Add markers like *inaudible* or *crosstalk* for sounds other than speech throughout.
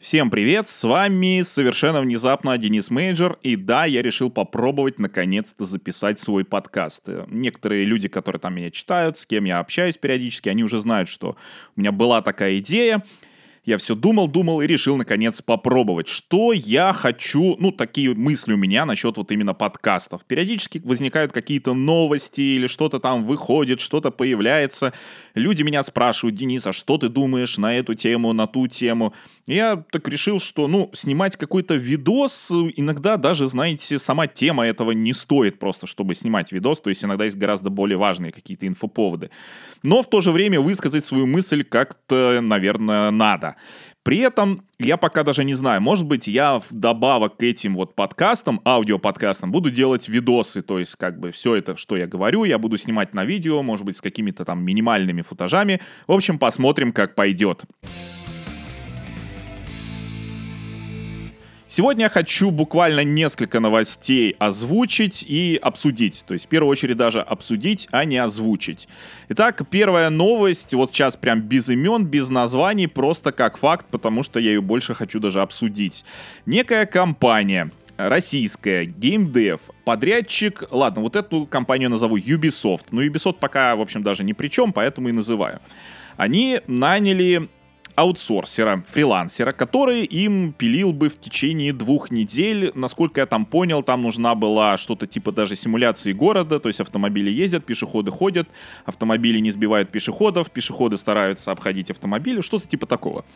Всем привет, с вами совершенно внезапно Денис Мейджор, и да, я решил попробовать наконец-то записать свой подкаст. Некоторые люди, которые там меня читают, с кем я общаюсь периодически, они уже знают, что у меня была такая идея, я все думал, думал и решил, наконец, попробовать. Что я хочу, ну, такие мысли у меня насчет вот именно подкастов. Периодически возникают какие-то новости или что-то там выходит, что-то появляется. Люди меня спрашивают, Денис, а что ты думаешь на эту тему, на ту тему? Я так решил, что, ну, снимать какой-то видос, иногда даже, знаете, сама тема этого не стоит просто, чтобы снимать видос, то есть иногда есть гораздо более важные какие-то инфоповоды. Но в то же время высказать свою мысль как-то, наверное, надо. При этом я пока даже не знаю, может быть, я вдобавок к этим вот подкастам, аудиоподкастам, буду делать видосы, то есть как бы все это, что я говорю, я буду снимать на видео, может быть, с какими-то там минимальными футажами. В общем, посмотрим, как пойдет. Сегодня я хочу буквально несколько новостей озвучить и обсудить. То есть, в первую очередь, даже обсудить, а не озвучить. Итак, первая новость, вот сейчас прям без имен, без названий, просто как факт, потому что я ее больше хочу даже обсудить. Некая компания, российская, GameDev, подрядчик, ладно, вот эту компанию назову Ubisoft, но Ubisoft пока, в общем, даже ни при чем, поэтому и называю. Они наняли аутсорсера, фрилансера, который им пилил бы в течение двух недель. Насколько я там понял, там нужна была что-то типа даже симуляции города, то есть автомобили ездят, пешеходы ходят, автомобили не сбивают пешеходов, пешеходы стараются обходить автомобили, что-то типа такого.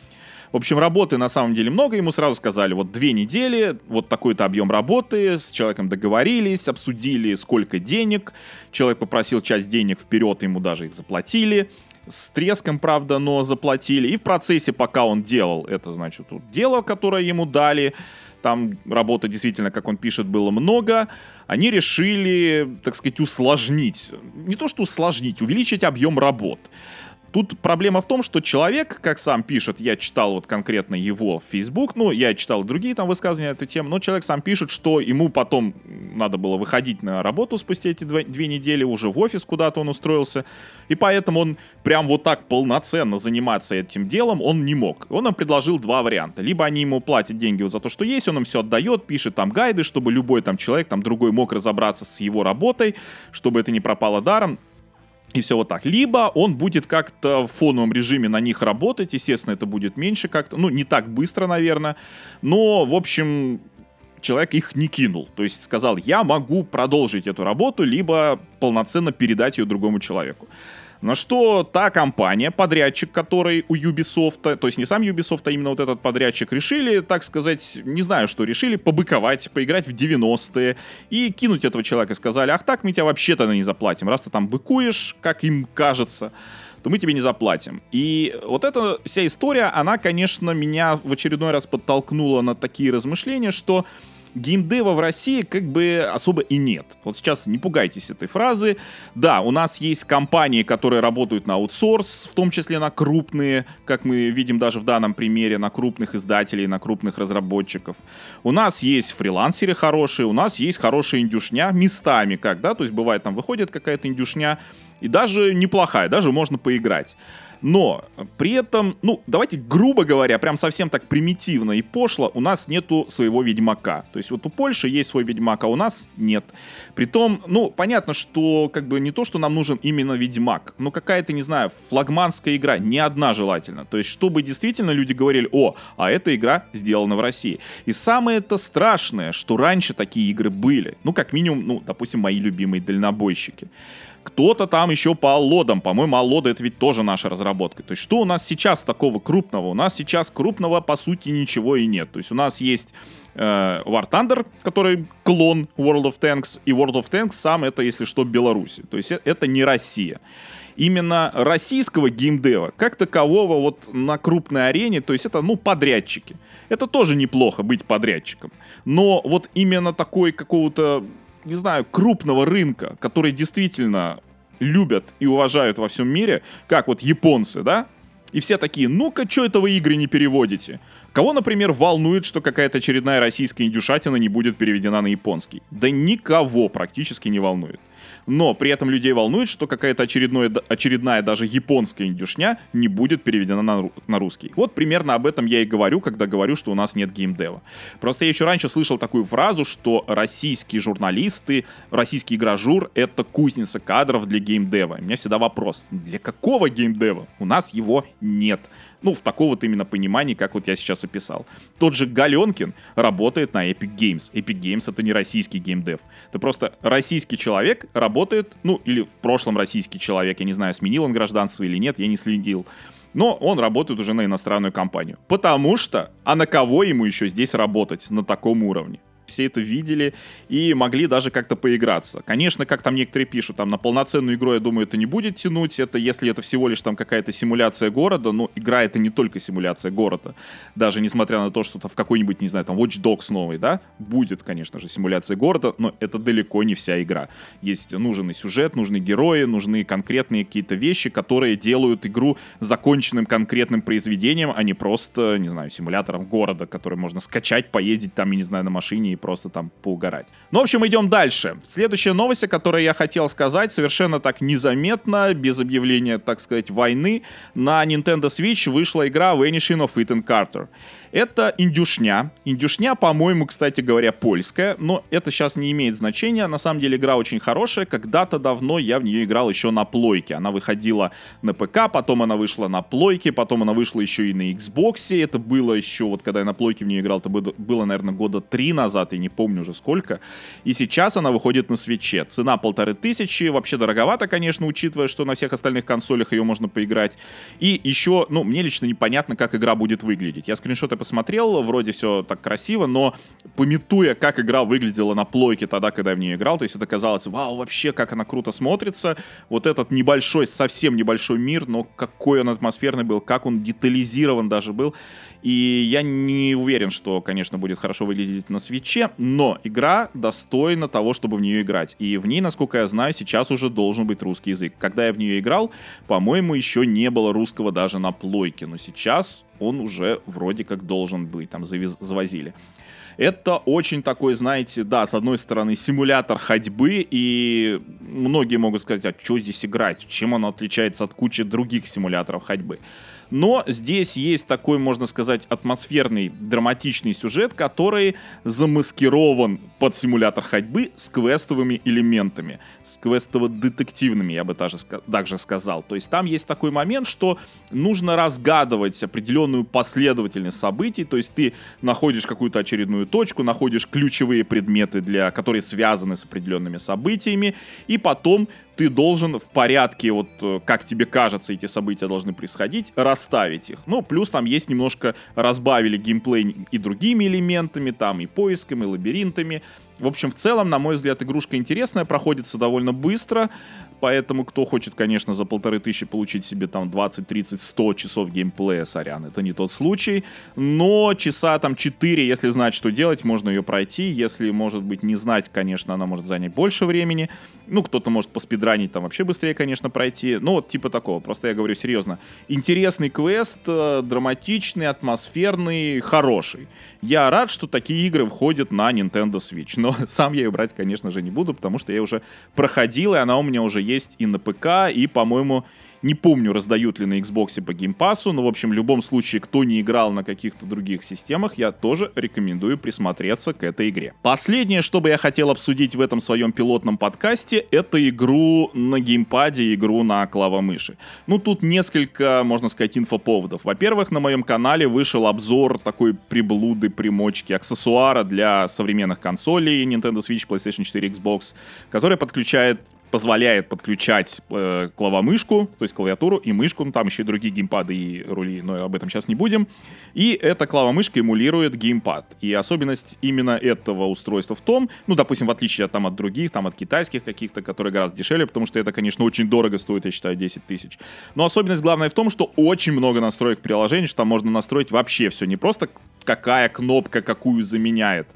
В общем, работы на самом деле много, ему сразу сказали, вот две недели, вот такой-то объем работы, с человеком договорились, обсудили, сколько денег, человек попросил часть денег вперед, ему даже их заплатили, с треском, правда, но заплатили. И в процессе, пока он делал это, значит, дело, которое ему дали, там работы действительно, как он пишет, было много, они решили, так сказать, усложнить. Не то, что усложнить, увеличить объем работ. Тут проблема в том, что человек, как сам пишет, я читал вот конкретно его в Facebook, ну, я читал другие там высказывания на эту тему, но человек сам пишет, что ему потом надо было выходить на работу спустя эти две, две недели, уже в офис куда-то он устроился, и поэтому он прям вот так полноценно заниматься этим делом он не мог. Он нам предложил два варианта. Либо они ему платят деньги за то, что есть, он им все отдает, пишет там гайды, чтобы любой там человек, там другой мог разобраться с его работой, чтобы это не пропало даром, и все вот так. Либо он будет как-то в фоновом режиме на них работать, естественно, это будет меньше как-то, ну, не так быстро, наверное, но, в общем, человек их не кинул. То есть сказал, я могу продолжить эту работу, либо полноценно передать ее другому человеку. На что та компания, подрядчик, который у Ubisoft, то есть не сам Ubisoft, а именно вот этот подрядчик, решили, так сказать, не знаю, что решили, побыковать, поиграть в 90-е и кинуть этого человека. Сказали, ах так, мы тебя вообще-то не заплатим. Раз ты там быкуешь, как им кажется, то мы тебе не заплатим. И вот эта вся история, она, конечно, меня в очередной раз подтолкнула на такие размышления, что геймдева в России как бы особо и нет. Вот сейчас не пугайтесь этой фразы. Да, у нас есть компании, которые работают на аутсорс, в том числе на крупные, как мы видим даже в данном примере, на крупных издателей, на крупных разработчиков. У нас есть фрилансеры хорошие, у нас есть хорошая индюшня местами, как, да, то есть бывает там выходит какая-то индюшня, и даже неплохая, даже можно поиграть. Но при этом, ну, давайте грубо говоря, прям совсем так примитивно и пошло, у нас нету своего Ведьмака. То есть вот у Польши есть свой Ведьмак, а у нас нет. Притом, ну, понятно, что как бы не то, что нам нужен именно Ведьмак, но какая-то, не знаю, флагманская игра, не одна желательно. То есть чтобы действительно люди говорили, о, а эта игра сделана в России. И самое это страшное, что раньше такие игры были. Ну, как минимум, ну, допустим, мои любимые дальнобойщики. Кто-то там еще по Аллодам. По-моему, Аллоды это ведь тоже наша разработка. То есть что у нас сейчас такого крупного? У нас сейчас крупного, по сути, ничего и нет. То есть у нас есть э, War Thunder, который клон World of Tanks, и World of Tanks сам это, если что, Беларуси. То есть э, это не Россия. Именно российского геймдева, как такового вот на крупной арене, то есть это, ну, подрядчики. Это тоже неплохо быть подрядчиком. Но вот именно такой какого-то не знаю, крупного рынка, который действительно любят и уважают во всем мире, как вот японцы, да? И все такие, ну-ка, что это вы игры не переводите? Кого, например, волнует, что какая-то очередная российская индюшатина не будет переведена на японский? Да никого практически не волнует но при этом людей волнует, что какая-то очередная, очередная даже японская индюшня не будет переведена на, на русский. Вот примерно об этом я и говорю, когда говорю, что у нас нет геймдева. Просто я еще раньше слышал такую фразу, что российские журналисты, российский игражур — это кузница кадров для геймдева. У меня всегда вопрос, для какого геймдева? У нас его нет. Ну, в такого вот именно понимании, как вот я сейчас описал. Тот же Галенкин работает на Epic Games. Epic Games — это не российский геймдев. Это просто российский человек работает, ну, или в прошлом российский человек, я не знаю, сменил он гражданство или нет, я не следил. Но он работает уже на иностранную компанию. Потому что, а на кого ему еще здесь работать на таком уровне? Все это видели и могли даже как-то поиграться. Конечно, как там некоторые пишут, там на полноценную игру, я думаю, это не будет тянуть. Это если это всего лишь там какая-то симуляция города, но игра это не только симуляция города. Даже несмотря на то, что там в какой-нибудь, не знаю, там Watch Dogs новый, да, будет, конечно же, симуляция города, но это далеко не вся игра. Есть нужен и сюжет, нужны герои, нужны конкретные какие-то вещи, которые делают игру законченным конкретным произведением, а не просто, не знаю, симулятором города, который можно скачать, поездить там, я не знаю, на машине и просто там поугарать. Ну, в общем, идем дальше. Следующая новость, о которой я хотел сказать, совершенно так незаметно, без объявления, так сказать, войны, на Nintendo Switch вышла игра Vanishing of Ethan Carter. Это индюшня. Индюшня, по-моему, кстати говоря, польская, но это сейчас не имеет значения. На самом деле игра очень хорошая. Когда-то давно я в нее играл еще на плойке. Она выходила на ПК, потом она вышла на плойке, потом она вышла еще и на Xbox. Это было еще, вот когда я на плойке в нее играл, это было, наверное, года три назад, я не помню уже сколько. И сейчас она выходит на свече. Цена полторы тысячи, вообще дороговато, конечно, учитывая, что на всех остальных консолях ее можно поиграть. И еще, ну, мне лично непонятно, как игра будет выглядеть. Я скриншоты посмотрел, вроде все так красиво, но пометуя, как игра выглядела на плойке тогда, когда я в нее играл, то есть это казалось, вау, вообще, как она круто смотрится. Вот этот небольшой, совсем небольшой мир, но какой он атмосферный был, как он детализирован даже был. И я не уверен, что, конечно, будет хорошо выглядеть на свече, но игра достойна того, чтобы в нее играть. И в ней, насколько я знаю, сейчас уже должен быть русский язык. Когда я в нее играл, по-моему, еще не было русского даже на плойке, но сейчас он уже вроде как должен быть, там завез, завозили. Это очень такой, знаете, да, с одной стороны, симулятор ходьбы, и многие могут сказать, а что здесь играть, чем он отличается от кучи других симуляторов ходьбы. Но здесь есть такой, можно сказать, атмосферный, драматичный сюжет, который замаскирован под симулятор ходьбы с квестовыми элементами, с квестово-детективными, я бы даже также сказал. То есть там есть такой момент, что нужно разгадывать определенную последовательность событий, то есть ты находишь какую-то очередную точку, находишь ключевые предметы, для, которые связаны с определенными событиями, и потом ты должен в порядке, вот э, как тебе кажется, эти события должны происходить, расставить их. Ну, плюс там есть немножко разбавили геймплей и другими элементами, там и поисками, и лабиринтами. В общем, в целом, на мой взгляд, игрушка интересная, проходится довольно быстро, поэтому кто хочет, конечно, за полторы тысячи получить себе там 20, 30, 100 часов геймплея, сорян, это не тот случай, но часа там 4, если знать, что делать, можно ее пройти, если, может быть, не знать, конечно, она может занять больше времени, ну, кто-то может поспидранить там вообще быстрее, конечно, пройти, ну, вот типа такого, просто я говорю серьезно. Интересный квест, э, драматичный, атмосферный, хороший. Я рад, что такие игры входят на Nintendo Switch но *laughs* сам я ее брать, конечно же, не буду, потому что я уже проходил, и она у меня уже есть и на ПК, и, по-моему, не помню, раздают ли на Xbox по геймпасу, но, в общем, в любом случае, кто не играл на каких-то других системах, я тоже рекомендую присмотреться к этой игре. Последнее, что бы я хотел обсудить в этом своем пилотном подкасте, это игру на геймпаде, игру на клавомыши. Ну, тут несколько, можно сказать, инфоповодов. Во-первых, на моем канале вышел обзор такой приблуды, примочки, аксессуара для современных консолей Nintendo Switch, PlayStation 4, Xbox, который подключает позволяет подключать э, клавомышку, то есть клавиатуру и мышку, ну, там еще и другие геймпады и рули, но об этом сейчас не будем. И эта клавомышка эмулирует геймпад. И особенность именно этого устройства в том, ну, допустим, в отличие там, от других, там, от китайских каких-то, которые гораздо дешевле, потому что это, конечно, очень дорого стоит, я считаю, 10 тысяч. Но особенность главная в том, что очень много настроек приложений, что там можно настроить вообще все, не просто какая кнопка какую заменяет,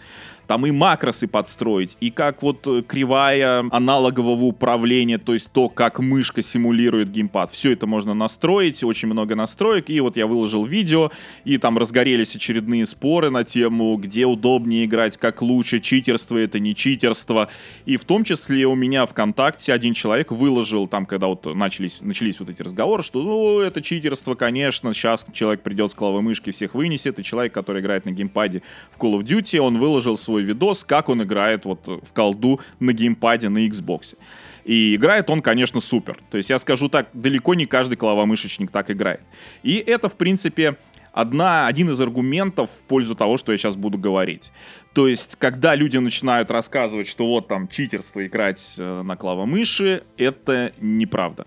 там и макросы подстроить, и как вот э, кривая аналогового управления, то есть то, как мышка симулирует геймпад. Все это можно настроить, очень много настроек, и вот я выложил видео, и там разгорелись очередные споры на тему, где удобнее играть, как лучше, читерство это не читерство. И в том числе у меня ВКонтакте один человек выложил, там, когда вот начались, начались вот эти разговоры, что, ну, это читерство, конечно, сейчас человек придет с клавой мышки, всех вынесет, и человек, который играет на геймпаде в Call of Duty, он выложил свой видос, как он играет вот в колду на геймпаде на Xbox. И играет он, конечно, супер. То есть я скажу так, далеко не каждый клавомышечник так играет. И это, в принципе, одна, один из аргументов в пользу того, что я сейчас буду говорить. То есть, когда люди начинают рассказывать, что вот там читерство играть э, на клавомыши, это неправда.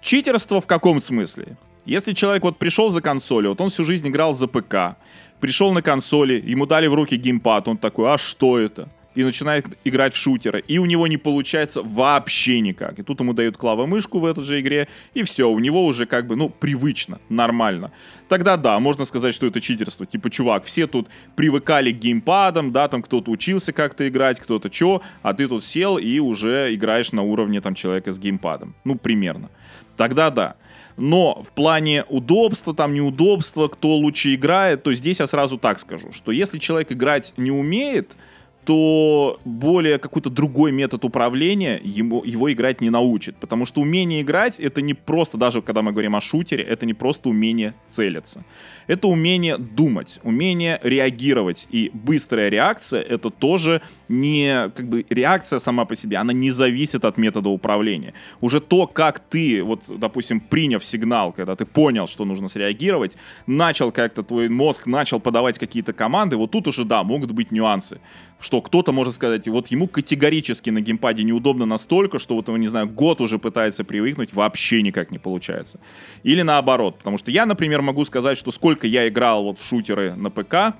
Читерство в каком смысле? Если человек вот пришел за консолью, вот он всю жизнь играл за ПК, пришел на консоли, ему дали в руки геймпад, он такой, а что это? и начинает играть в шутеры, и у него не получается вообще никак. И тут ему дают клавомышку в этой же игре, и все, у него уже как бы, ну, привычно, нормально. Тогда да, можно сказать, что это читерство. Типа, чувак, все тут привыкали к геймпадам, да, там кто-то учился как-то играть, кто-то чё, а ты тут сел и уже играешь на уровне там человека с геймпадом. Ну, примерно. Тогда да. Но в плане удобства, там неудобства, кто лучше играет, то здесь я сразу так скажу, что если человек играть не умеет, то более какой-то другой метод управления ему, его играть не научит. Потому что умение играть — это не просто, даже когда мы говорим о шутере, это не просто умение целиться. Это умение думать, умение реагировать. И быстрая реакция — это тоже не... Как бы реакция сама по себе, она не зависит от метода управления. Уже то, как ты, вот, допустим, приняв сигнал, когда ты понял, что нужно среагировать, начал как-то, твой мозг начал подавать какие-то команды, вот тут уже, да, могут быть нюансы что кто-то может сказать, вот ему категорически на геймпаде неудобно настолько, что вот, не знаю, год уже пытается привыкнуть, вообще никак не получается. Или наоборот, потому что я, например, могу сказать, что сколько я играл вот в шутеры на ПК,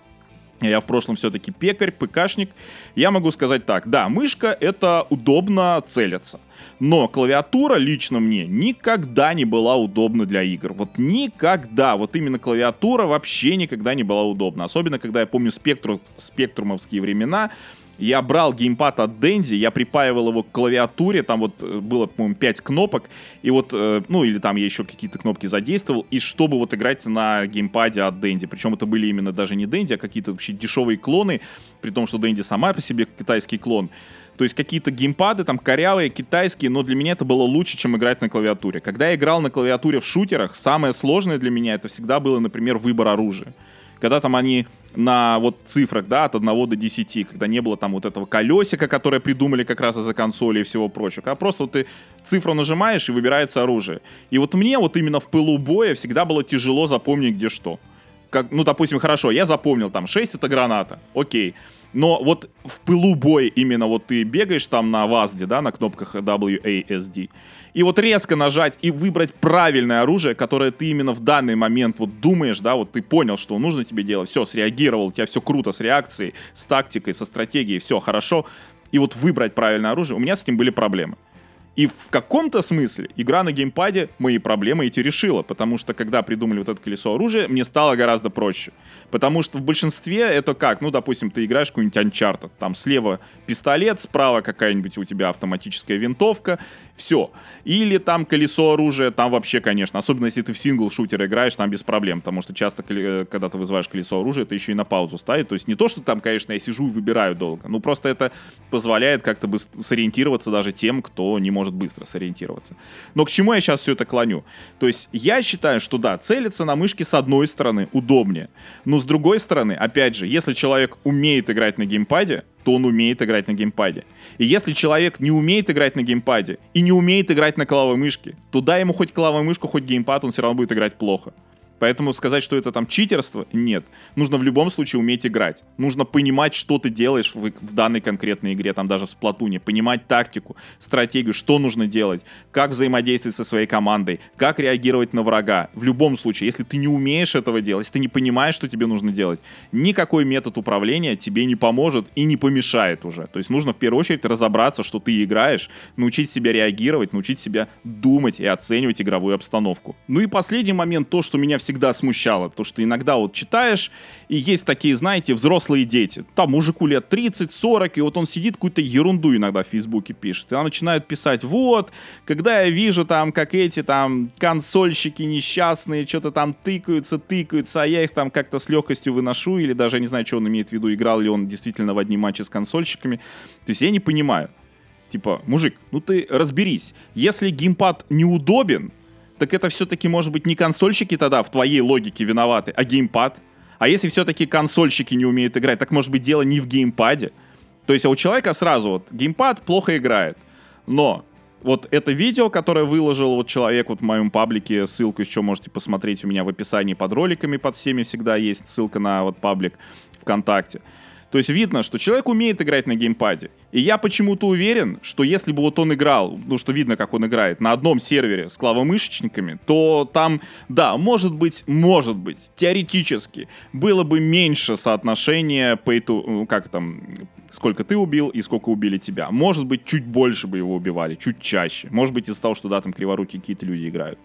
я в прошлом все-таки пекарь, ПКшник. Я могу сказать так, да, мышка это удобно целиться. Но клавиатура лично мне никогда не была удобна для игр. Вот никогда. Вот именно клавиатура вообще никогда не была удобна. Особенно, когда я помню спектру, спектрумовские времена. Я брал геймпад от Dendy, я припаивал его к клавиатуре, там вот э, было, по-моему, 5 кнопок, и вот, э, ну, или там я еще какие-то кнопки задействовал, и чтобы вот играть на геймпаде от Dendy. Причем это были именно даже не Dendy, а какие-то вообще дешевые клоны, при том, что Dendy сама по себе китайский клон. То есть какие-то геймпады там корявые, китайские, но для меня это было лучше, чем играть на клавиатуре. Когда я играл на клавиатуре в шутерах, самое сложное для меня это всегда было, например, выбор оружия когда там они на вот цифрах, да, от 1 до 10, когда не было там вот этого колесика, которое придумали как раз из-за консоли и всего прочего, а просто вот ты цифру нажимаешь и выбирается оружие. И вот мне вот именно в пылу боя всегда было тяжело запомнить, где что. Как, ну, допустим, хорошо, я запомнил, там, 6 это граната, окей. Но вот в пылу боя именно вот ты бегаешь там на ВАЗДе, да, на кнопках WASD, и вот резко нажать и выбрать правильное оружие, которое ты именно в данный момент вот думаешь, да, вот ты понял, что нужно тебе делать, все, среагировал, у тебя все круто с реакцией, с тактикой, со стратегией, все хорошо, и вот выбрать правильное оружие, у меня с этим были проблемы. И в каком-то смысле игра на геймпаде мои проблемы эти решила, потому что когда придумали вот это колесо оружия, мне стало гораздо проще. Потому что в большинстве это как? Ну, допустим, ты играешь какой-нибудь Uncharted, там слева пистолет, справа какая-нибудь у тебя автоматическая винтовка, все. Или там колесо оружия, там вообще, конечно, особенно если ты в сингл-шутер играешь, там без проблем, потому что часто, э, когда ты вызываешь колесо оружия, это еще и на паузу ставит. То есть не то, что там, конечно, я сижу и выбираю долго, ну просто это позволяет как-то бы сориентироваться даже тем, кто не может может быстро сориентироваться. Но к чему я сейчас все это клоню? То есть я считаю, что да, целиться на мышке с одной стороны удобнее, но с другой стороны, опять же, если человек умеет играть на геймпаде, то он умеет играть на геймпаде. И если человек не умеет играть на геймпаде и не умеет играть на клавовой мышке, то дай ему хоть клавовую мышку, хоть геймпад, он все равно будет играть плохо. Поэтому сказать, что это там читерство, нет. Нужно в любом случае уметь играть. Нужно понимать, что ты делаешь в, в данной конкретной игре, там даже в сплатуне. Понимать тактику, стратегию, что нужно делать, как взаимодействовать со своей командой, как реагировать на врага. В любом случае, если ты не умеешь этого делать, если ты не понимаешь, что тебе нужно делать, никакой метод управления тебе не поможет и не помешает уже. То есть нужно в первую очередь разобраться, что ты играешь, научить себя реагировать, научить себя думать и оценивать игровую обстановку. Ну и последний момент, то, что меня всегда всегда смущало, потому что иногда вот читаешь, и есть такие, знаете, взрослые дети. Там мужику лет 30-40, и вот он сидит, какую-то ерунду иногда в Фейсбуке пишет. И он начинает писать, вот, когда я вижу там, как эти там консольщики несчастные что-то там тыкаются, тыкаются, а я их там как-то с легкостью выношу, или даже, я не знаю, что он имеет в виду, играл ли он действительно в одни матчи с консольщиками. То есть я не понимаю. Типа, мужик, ну ты разберись. Если геймпад неудобен, так это все-таки может быть не консольщики тогда в твоей логике виноваты, а геймпад. А если все-таки консольщики не умеют играть, так может быть дело не в геймпаде. То есть а у человека сразу вот геймпад плохо играет. Но вот это видео, которое выложил вот человек вот в моем паблике, ссылку еще можете посмотреть у меня в описании под роликами, под всеми всегда есть ссылка на вот паблик ВКонтакте. То есть видно, что человек умеет играть на геймпаде. И я почему-то уверен, что если бы вот он играл, ну что видно, как он играет, на одном сервере с клавомышечниками, то там, да, может быть, может быть, теоретически, было бы меньше соотношения pay to, ну, как там, сколько ты убил и сколько убили тебя. Может быть, чуть больше бы его убивали, чуть чаще. Может быть, из-за того, что, да, там криворукие какие-то люди играют.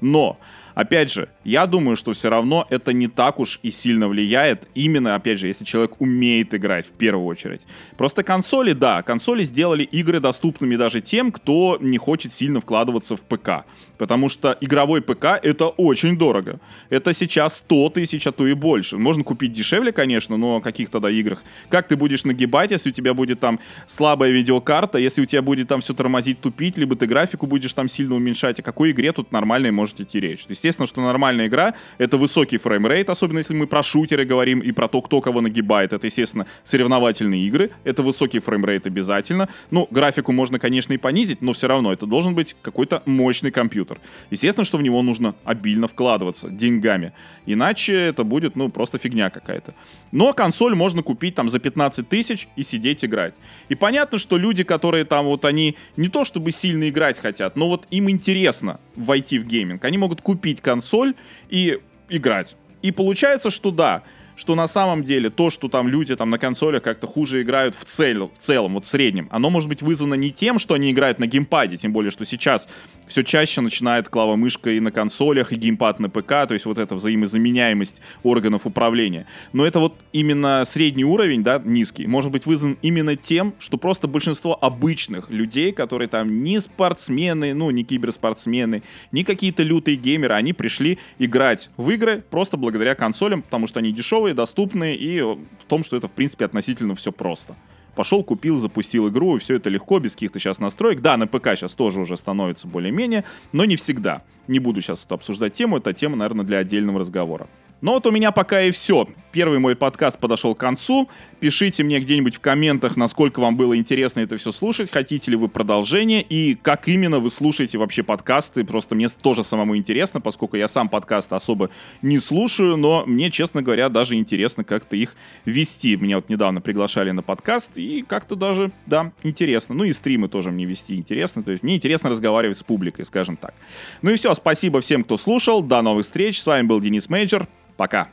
Но Опять же, я думаю, что все равно это не так уж и сильно влияет, именно, опять же, если человек умеет играть в первую очередь. Просто консоли, да, консоли сделали игры доступными даже тем, кто не хочет сильно вкладываться в ПК. Потому что игровой ПК это очень дорого. Это сейчас 100 тысяч, а то и больше. Можно купить дешевле, конечно, но о каких тогда играх? Как ты будешь нагибать, если у тебя будет там слабая видеокарта, если у тебя будет там все тормозить, тупить, либо ты графику будешь там сильно уменьшать, о какой игре тут нормальной может идти речь? Естественно, что нормальная игра — это высокий фреймрейт, особенно если мы про шутеры говорим и про то, кто кого нагибает. Это, естественно, соревновательные игры, это высокий фреймрейт обязательно. Ну, графику можно, конечно, и понизить, но все равно это должен быть какой-то мощный компьютер. Естественно, что в него нужно обильно вкладываться деньгами. Иначе это будет, ну, просто фигня какая-то. Но консоль можно купить там за 15 тысяч и сидеть играть. И понятно, что люди, которые там вот они не то чтобы сильно играть хотят, но вот им интересно войти в гейминг. Они могут купить консоль и играть. И получается, что да, что на самом деле то, что там люди там на консолях как-то хуже играют в, цель, в целом, вот в среднем, оно может быть вызвано не тем, что они играют на геймпаде, тем более, что сейчас все чаще начинает клава-мышка и на консолях, и геймпад на ПК, то есть вот эта взаимозаменяемость органов управления. Но это вот именно средний уровень, да, низкий, может быть вызван именно тем, что просто большинство обычных людей, которые там не спортсмены, ну, не киберспортсмены, не какие-то лютые геймеры, они пришли играть в игры просто благодаря консолям, потому что они дешевые, доступные, и в том, что это, в принципе, относительно все просто. Пошел, купил, запустил игру, и все это легко, без каких-то сейчас настроек. Да, на ПК сейчас тоже уже становится более-менее, но не всегда. Не буду сейчас это обсуждать тему, это тема, наверное, для отдельного разговора. Но вот у меня пока и все. Первый мой подкаст подошел к концу. Пишите мне где-нибудь в комментах, насколько вам было интересно это все слушать. Хотите ли вы продолжение и как именно вы слушаете вообще подкасты. Просто мне тоже самому интересно, поскольку я сам подкасты особо не слушаю, но мне, честно говоря, даже интересно как-то их вести. Меня вот недавно приглашали на подкаст и как-то даже, да, интересно. Ну и стримы тоже мне вести интересно. То есть мне интересно разговаривать с публикой, скажем так. Ну и все, спасибо всем, кто слушал. До новых встреч. С вами был Денис Мейджор. Пока.